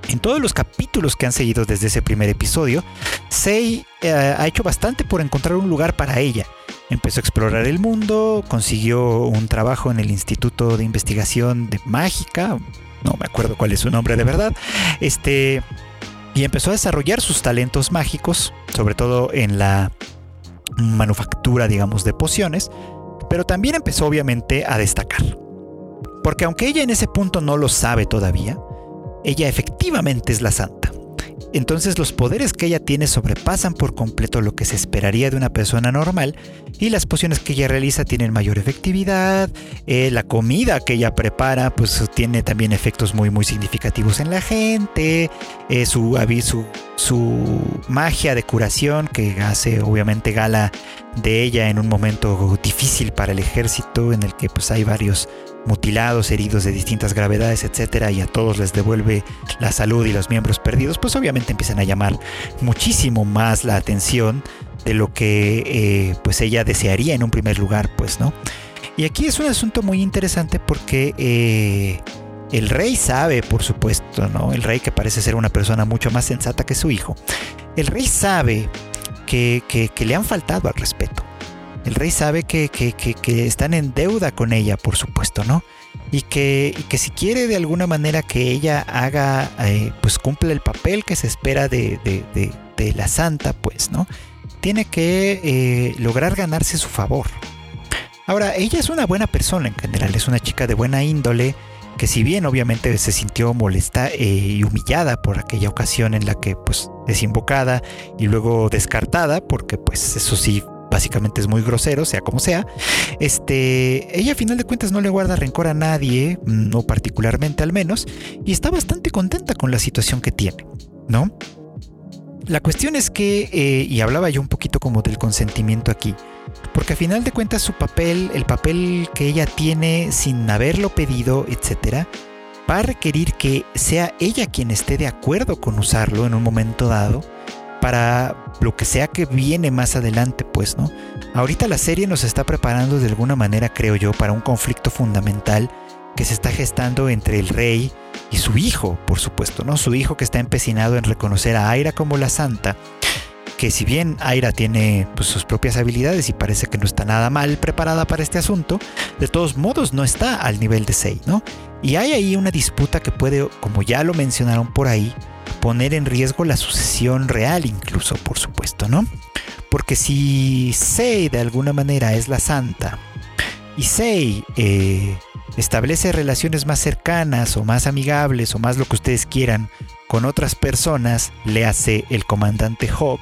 En todos los capítulos que han seguido desde ese primer episodio, Sei eh, ha hecho bastante por encontrar un lugar para ella. Empezó a explorar el mundo, consiguió un trabajo en el Instituto de Investigación de Mágica, no me acuerdo cuál es su nombre de verdad, este, y empezó a desarrollar sus talentos mágicos, sobre todo en la manufactura, digamos, de pociones, pero también empezó obviamente a destacar. Porque aunque ella en ese punto no lo sabe todavía, ella efectivamente es la santa. Entonces los poderes que ella tiene sobrepasan por completo lo que se esperaría de una persona normal y las pociones que ella realiza tienen mayor efectividad, eh, la comida que ella prepara pues tiene también efectos muy muy significativos en la gente, eh, su, su, su magia de curación que hace obviamente gala de ella en un momento difícil para el ejército en el que pues hay varios mutilados, heridos de distintas gravedades, etcétera, y a todos les devuelve la salud y los miembros perdidos, pues obviamente empiezan a llamar muchísimo más la atención de lo que eh, pues ella desearía en un primer lugar, pues, ¿no? Y aquí es un asunto muy interesante porque eh, el rey sabe, por supuesto, ¿no? El rey que parece ser una persona mucho más sensata que su hijo. El rey sabe que, que le han faltado al respeto el rey sabe que, están en deuda con ella, por supuesto, ¿no? Y que, que si quiere de alguna manera que ella haga, eh, pues cumple el papel que se espera de, la santa, pues, ¿no? Tiene que eh, lograr ganarse su favor. Ahora, ella es una buena persona en general, es una chica de buena índole, que si bien obviamente se sintió molesta eh, y humillada por aquella ocasión en la que pues es invocada y luego descartada, porque pues eso sí básicamente es muy grosero, sea como sea. Este, ella a final de cuentas no le guarda rencor a nadie, no particularmente al menos, y está bastante contenta con la situación que tiene, ¿no? La cuestión es que, eh, y hablaba yo un poquito como del consentimiento aquí, porque a final de cuentas su papel, el papel que ella tiene sin haberlo pedido, etcétera, va a requerir que sea ella quien esté de acuerdo con usarlo en un momento dado para lo que sea que viene más adelante, pues, ¿no? Ahorita la serie nos está preparando de alguna manera, creo yo, para un conflicto fundamental que se está gestando entre el rey y su hijo, por supuesto, ¿no? Su hijo que está empecinado en reconocer a Aira como la santa, que si bien Aira tiene pues, sus propias habilidades y parece que no está nada mal preparada para este asunto, de todos modos no está al nivel de Sei, ¿no? Y hay ahí una disputa que puede, como ya lo mencionaron por ahí, poner en riesgo la sucesión real incluso, por supuesto, ¿no? Porque si Sei de alguna manera es la santa y Sei eh, establece relaciones más cercanas o más amigables o más lo que ustedes quieran con otras personas, le hace el comandante Hawk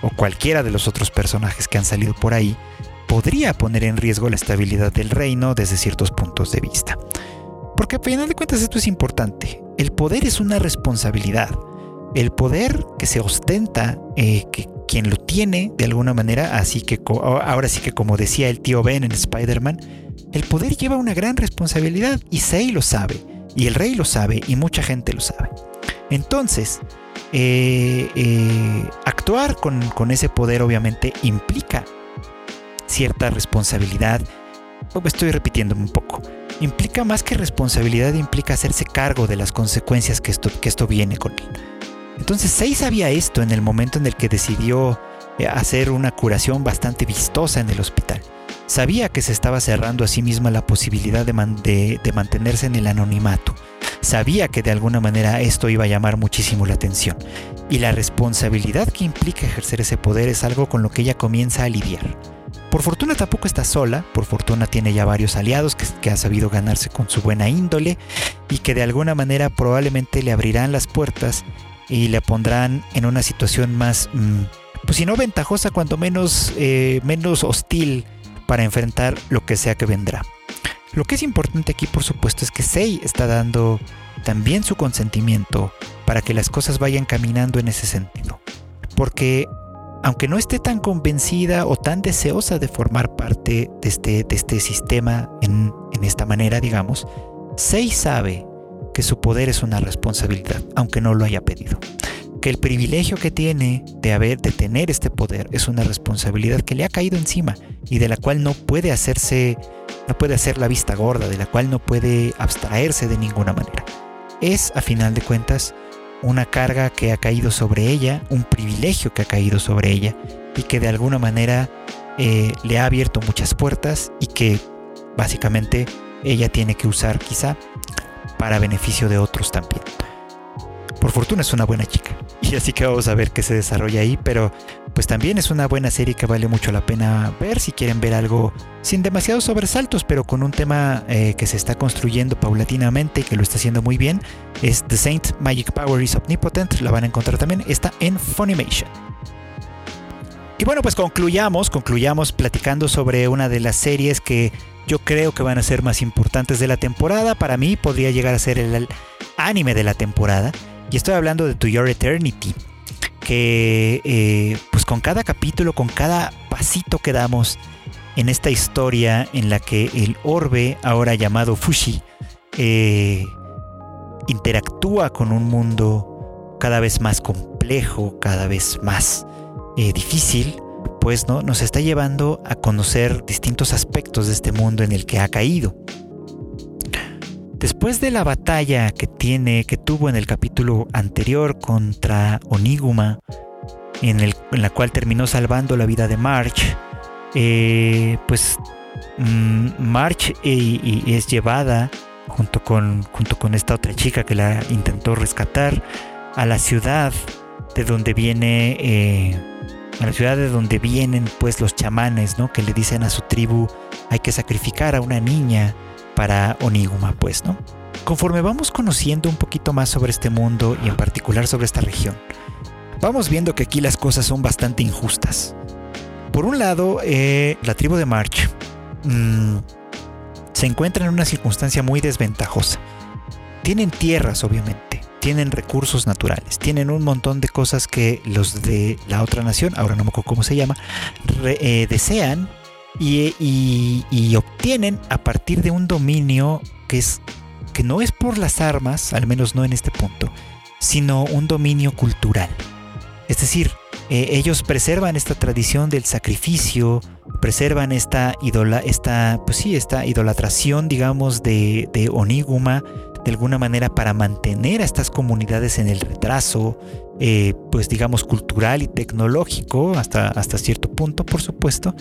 o cualquiera de los otros personajes que han salido por ahí, podría poner en riesgo la estabilidad del reino desde ciertos puntos de vista. Porque a final de cuentas esto es importante. El poder es una responsabilidad. El poder que se ostenta, eh, que quien lo tiene de alguna manera, así que ahora sí que como decía el tío Ben en Spider-Man, el poder lleva una gran responsabilidad y Sei lo sabe, y el rey lo sabe, y mucha gente lo sabe. Entonces, eh, eh, actuar con, con, ese poder obviamente implica cierta responsabilidad. Estoy repitiéndome un poco. Implica más que responsabilidad, implica hacerse cargo de las consecuencias que esto, que esto viene con él. Entonces, Sei sabía esto en el momento en el que decidió eh, hacer una curación bastante vistosa en el hospital. Sabía que se estaba cerrando a sí misma la posibilidad de, mantenerse en el anonimato. Sabía que de alguna manera esto iba a llamar muchísimo la atención. Y la responsabilidad que implica ejercer ese poder es algo con lo que ella comienza a lidiar. Por fortuna tampoco está sola, por fortuna tiene ya varios aliados que, ha sabido ganarse con su buena índole y que de alguna manera probablemente le abrirán las puertas y le pondrán en una situación más, mm, pues si no ventajosa, cuanto menos, eh, menos hostil para enfrentar lo que sea que vendrá. Lo que es importante aquí, por supuesto, es que Sei está dando también su consentimiento para que las cosas vayan caminando en ese sentido. Porque aunque no esté tan convencida o tan deseosa de formar parte de este, este sistema en esta manera, digamos, Sei sabe que su poder es una responsabilidad, aunque no lo haya pedido que el privilegio que tiene de haber de tener este poder es una responsabilidad que le ha caído encima y de la cual no puede hacerse no puede hacer la vista gorda, de la cual no puede abstraerse de ninguna manera. Es a final de cuentas una carga que ha caído sobre ella, un privilegio que ha caído sobre ella y que de alguna manera eh, le ha abierto muchas puertas y que básicamente ella tiene que usar quizá para beneficio de otros también. Por fortuna es una buena chica. Y así que vamos a ver qué se desarrolla ahí. Pero pues también es una buena serie que vale mucho la pena ver si quieren ver algo sin demasiados sobresaltos, pero con un tema eh, que se está construyendo paulatinamente y que lo está haciendo muy bien. Es The Saint Magic Power is Omnipotent. La van a encontrar también. Está en Funimation. Y bueno, pues concluyamos, concluyamos platicando sobre una de las series que yo creo que van a ser más importantes de la temporada. Para mí podría llegar a ser el anime de la temporada. Y estoy hablando de To Your Eternity, que eh, pues con cada capítulo, con cada pasito que damos en esta historia en la que el orbe, ahora llamado Fushi, eh, interactúa con un mundo cada vez más complejo, cada vez más eh, difícil, pues ¿no? nos está llevando a conocer distintos aspectos de este mundo en el que ha caído. Después de la batalla que tiene, que tuvo en el capítulo anterior contra Oniguma, en, la cual terminó salvando la vida de March, eh, pues mm, March eh, es llevada junto con, junto con esta otra chica que la intentó rescatar a la ciudad de donde viene eh, a la ciudad de donde vienen pues los chamanes, ¿no? Que le dicen a su tribu hay que sacrificar a una niña para Oniguma, pues, ¿no? Conforme vamos conociendo un poquito más sobre este mundo y en particular sobre esta región, vamos viendo que aquí las cosas son bastante injustas. Por un lado, eh, la tribu de March mm, se encuentra en una circunstancia muy desventajosa. Tienen tierras, obviamente, tienen recursos naturales, tienen un montón de cosas que los de la otra nación, ahora no me acuerdo cómo se llama, eh, desean y, obtienen a partir de un dominio que es que no es por las armas, al menos no en este punto, sino un dominio cultural. Es decir, eh, ellos preservan esta tradición del sacrificio, preservan esta, esta, pues sí, esta idolatración, digamos, de, de Oniguma, de alguna manera para mantener a estas comunidades en el retraso, eh, pues digamos, cultural y tecnológico, hasta, hasta cierto punto, por supuesto,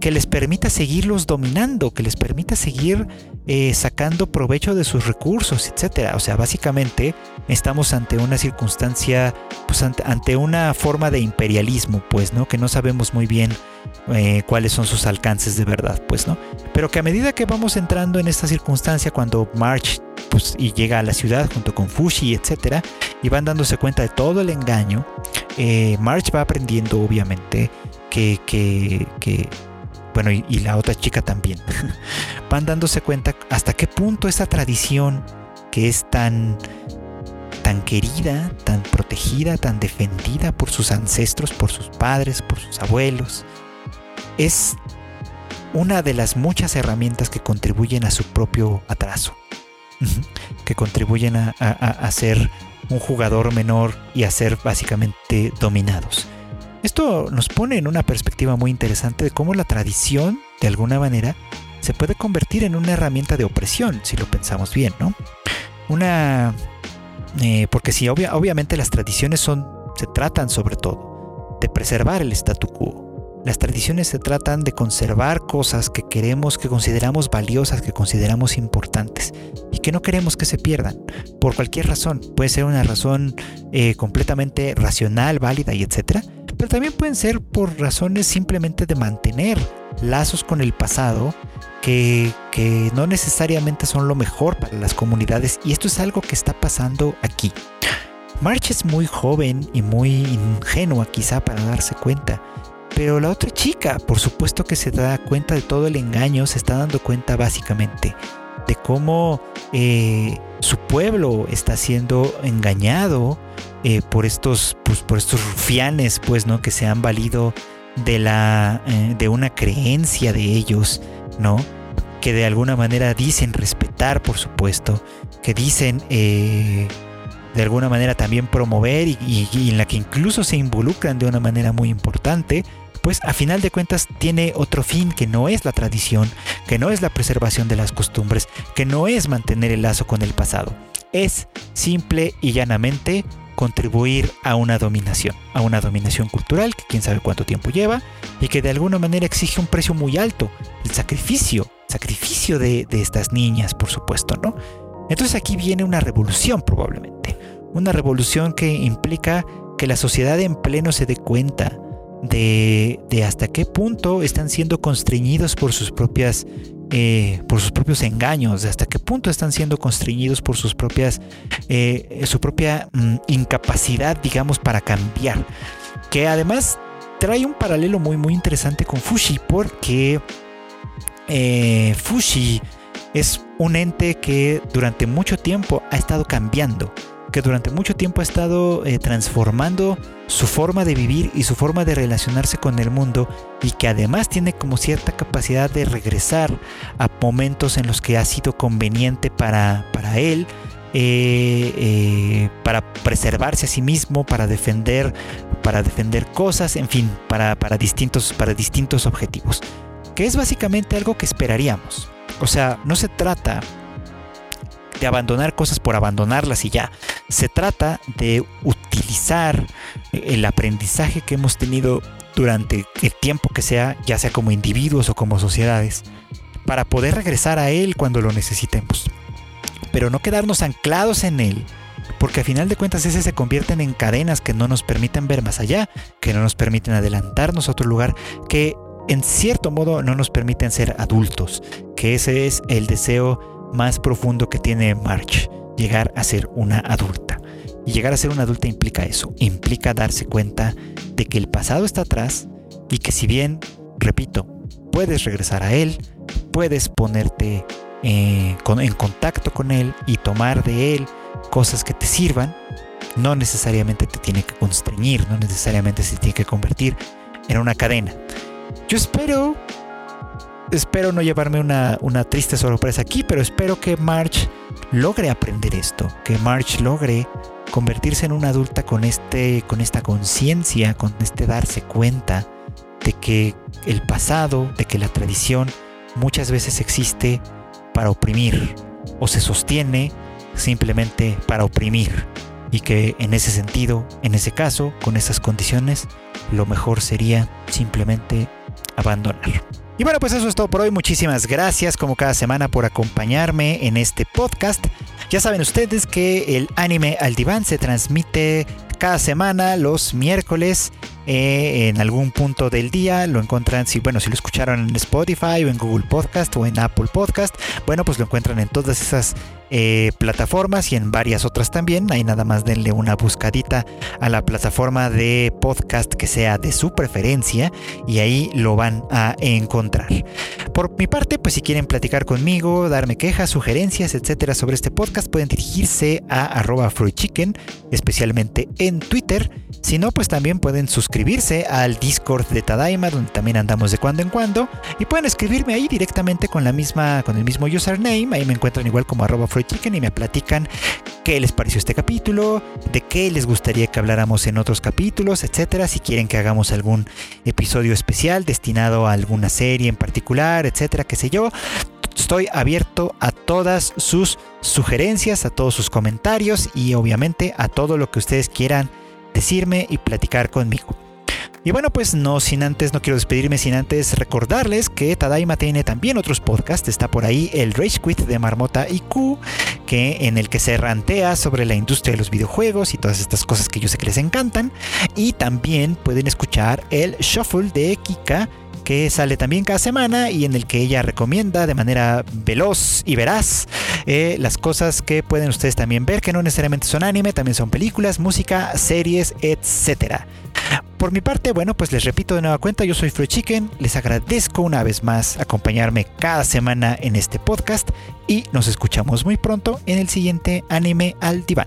que les permita seguirlos dominando, que les permita seguir eh, sacando provecho de sus recursos, etcétera. O sea, básicamente estamos ante una circunstancia, pues ante, una forma de imperialismo, pues, ¿no? Que no sabemos muy bien eh, cuáles son sus alcances de verdad, pues, ¿no? Pero que a medida que vamos entrando en esta circunstancia, cuando March pues, y llega a la ciudad junto con Fushi, etcétera, y van dándose cuenta de todo el engaño, eh, March va aprendiendo, obviamente, que, bueno, y, la otra chica también, van dándose cuenta hasta qué punto esa tradición que es tan, tan querida, tan protegida, tan defendida por sus ancestros, por sus padres, por sus abuelos, es una de las muchas herramientas que contribuyen a su propio atraso, que contribuyen a, a ser un jugador menor y a ser básicamente dominados. Esto nos pone en una perspectiva muy interesante de cómo la tradición, de alguna manera, se puede convertir en una herramienta de opresión, si lo pensamos bien, ¿no? Una... Eh, porque si obviamente las tradiciones son, se tratan sobre todo de preservar el statu quo. Las tradiciones se tratan de conservar cosas que queremos, que consideramos valiosas, que consideramos importantes y que no queremos que se pierdan por cualquier razón. Puede ser una razón eh, completamente racional, válida y etcétera, pero también pueden ser por razones simplemente de mantener lazos con el pasado que, no necesariamente son lo mejor para las comunidades y esto es algo que está pasando aquí. March es muy joven y muy ingenua quizá para darse cuenta, pero la otra chica, por supuesto que se da cuenta de todo el engaño, se está dando cuenta básicamente de cómo eh, su pueblo está siendo engañado eh, por estos pues, por estos rufianes pues no que se han valido de la eh, de una creencia de ellos no que de alguna manera dicen respetar por supuesto que dicen de alguna manera también promover y, en la que incluso se involucran de una manera muy importante pues a final de cuentas tiene otro fin que no es la tradición, que no es la preservación de las costumbres, que no es mantener el lazo con el pasado. Es simple y llanamente contribuir a una dominación, a una dominación cultural que quién sabe cuánto tiempo lleva y que de alguna manera exige un precio muy alto, el sacrificio, sacrificio de, estas niñas, por supuesto, ¿no? Entonces aquí viene una revolución probablemente, una revolución que implica que la sociedad en pleno se dé cuenta de, de hasta qué punto están siendo constreñidos por sus propias eh, por sus propios engaños, hasta qué punto están siendo constreñidos por sus propias, eh, su propia mm, incapacidad, digamos, para cambiar. Que además trae un paralelo muy, muy interesante con Fushi, porque eh, Fushi es un ente que durante mucho tiempo ha estado cambiando que durante mucho tiempo ha estado eh, transformando su forma de vivir y su forma de relacionarse con el mundo y que además tiene como cierta capacidad de regresar a momentos en los que ha sido conveniente para, para él, eh, eh, para preservarse a sí mismo, para defender, para defender cosas, en fin, para, para, distintos, para distintos objetivos. Que es básicamente algo que esperaríamos. O sea, no se trata de abandonar cosas por abandonarlas y ya. Se trata de utilizar el aprendizaje que hemos tenido durante el tiempo que sea, ya sea como individuos o como sociedades, para poder regresar a él cuando lo necesitemos. Pero no quedarnos anclados en él, porque a final de cuentas ese se convierten en cadenas que no nos permiten ver más allá, que no nos permiten adelantarnos a otro lugar, que en cierto modo no nos permiten ser adultos, que ese es el deseo más profundo que tiene March, llegar a ser una adulta. Y llegar a ser una adulta implica eso, implica darse cuenta de que el pasado está atrás y que si bien, repito, puedes regresar a él, puedes ponerte eh, en contacto con él y tomar de él cosas que te sirvan, no necesariamente te tiene que constreñir, no necesariamente se tiene que convertir en una cadena. Yo espero espero no llevarme una, una triste sorpresa aquí, pero espero que March logre aprender esto, que March logre convertirse en una adulta con, este, con esta conciencia, con este darse cuenta de que el pasado, de que la tradición muchas veces existe para oprimir o se sostiene simplemente para oprimir y que en ese sentido, en ese caso, con esas condiciones, lo mejor sería simplemente abandonar. Y bueno, pues eso es todo por hoy. Muchísimas gracias como cada semana por acompañarme en este podcast. Ya saben ustedes que el anime al diván se transmite cada semana los miércoles eh, en algún punto del día. Lo encuentran, si bueno, si lo escucharon en Spotify o en Google Podcast o en Apple Podcast, bueno, pues lo encuentran en todas esas eh, plataformas y en varias otras también. Ahí nada más denle una buscadita a la plataforma de podcast que sea de su preferencia y ahí lo van a encontrar. Por mi parte, pues si quieren platicar conmigo, darme quejas, sugerencias, etcétera sobre este podcast, pueden dirigirse a arroba fruitchicken, especialmente en Twitter. Si no, pues también pueden suscribirse al Discord de Tadaima, donde también andamos de cuando en cuando. Y pueden escribirme ahí directamente con la misma, con el mismo username. Ahí me encuentran igual como arroba Chicken y me platican qué les pareció este capítulo, de qué les gustaría que habláramos en otros capítulos, etcétera. Si quieren que hagamos algún episodio especial destinado a alguna serie en particular, etcétera, qué sé yo. Estoy abierto a todas sus sugerencias, a todos sus comentarios y obviamente a todo lo que ustedes quieran decirme y platicar conmigo. Y bueno, pues no sin antes, no quiero despedirme sin antes recordarles que Tadaima tiene también otros podcasts. Está por ahí el Rage Quit de Marmota IQ, que en el que se rantea sobre la industria de los videojuegos y todas estas cosas que yo sé que les encantan. Y también pueden escuchar el Shuffle de Kika que sale también cada semana y en el que ella recomienda de manera veloz y veraz eh, las cosas que pueden ustedes también ver, que no necesariamente son anime, también son películas, música, series, etcétera. Por mi parte, bueno, pues les repito de nueva cuenta, yo soy Fruit Chicken, les agradezco una vez más acompañarme cada semana en este podcast y nos escuchamos muy pronto en el siguiente anime al diván.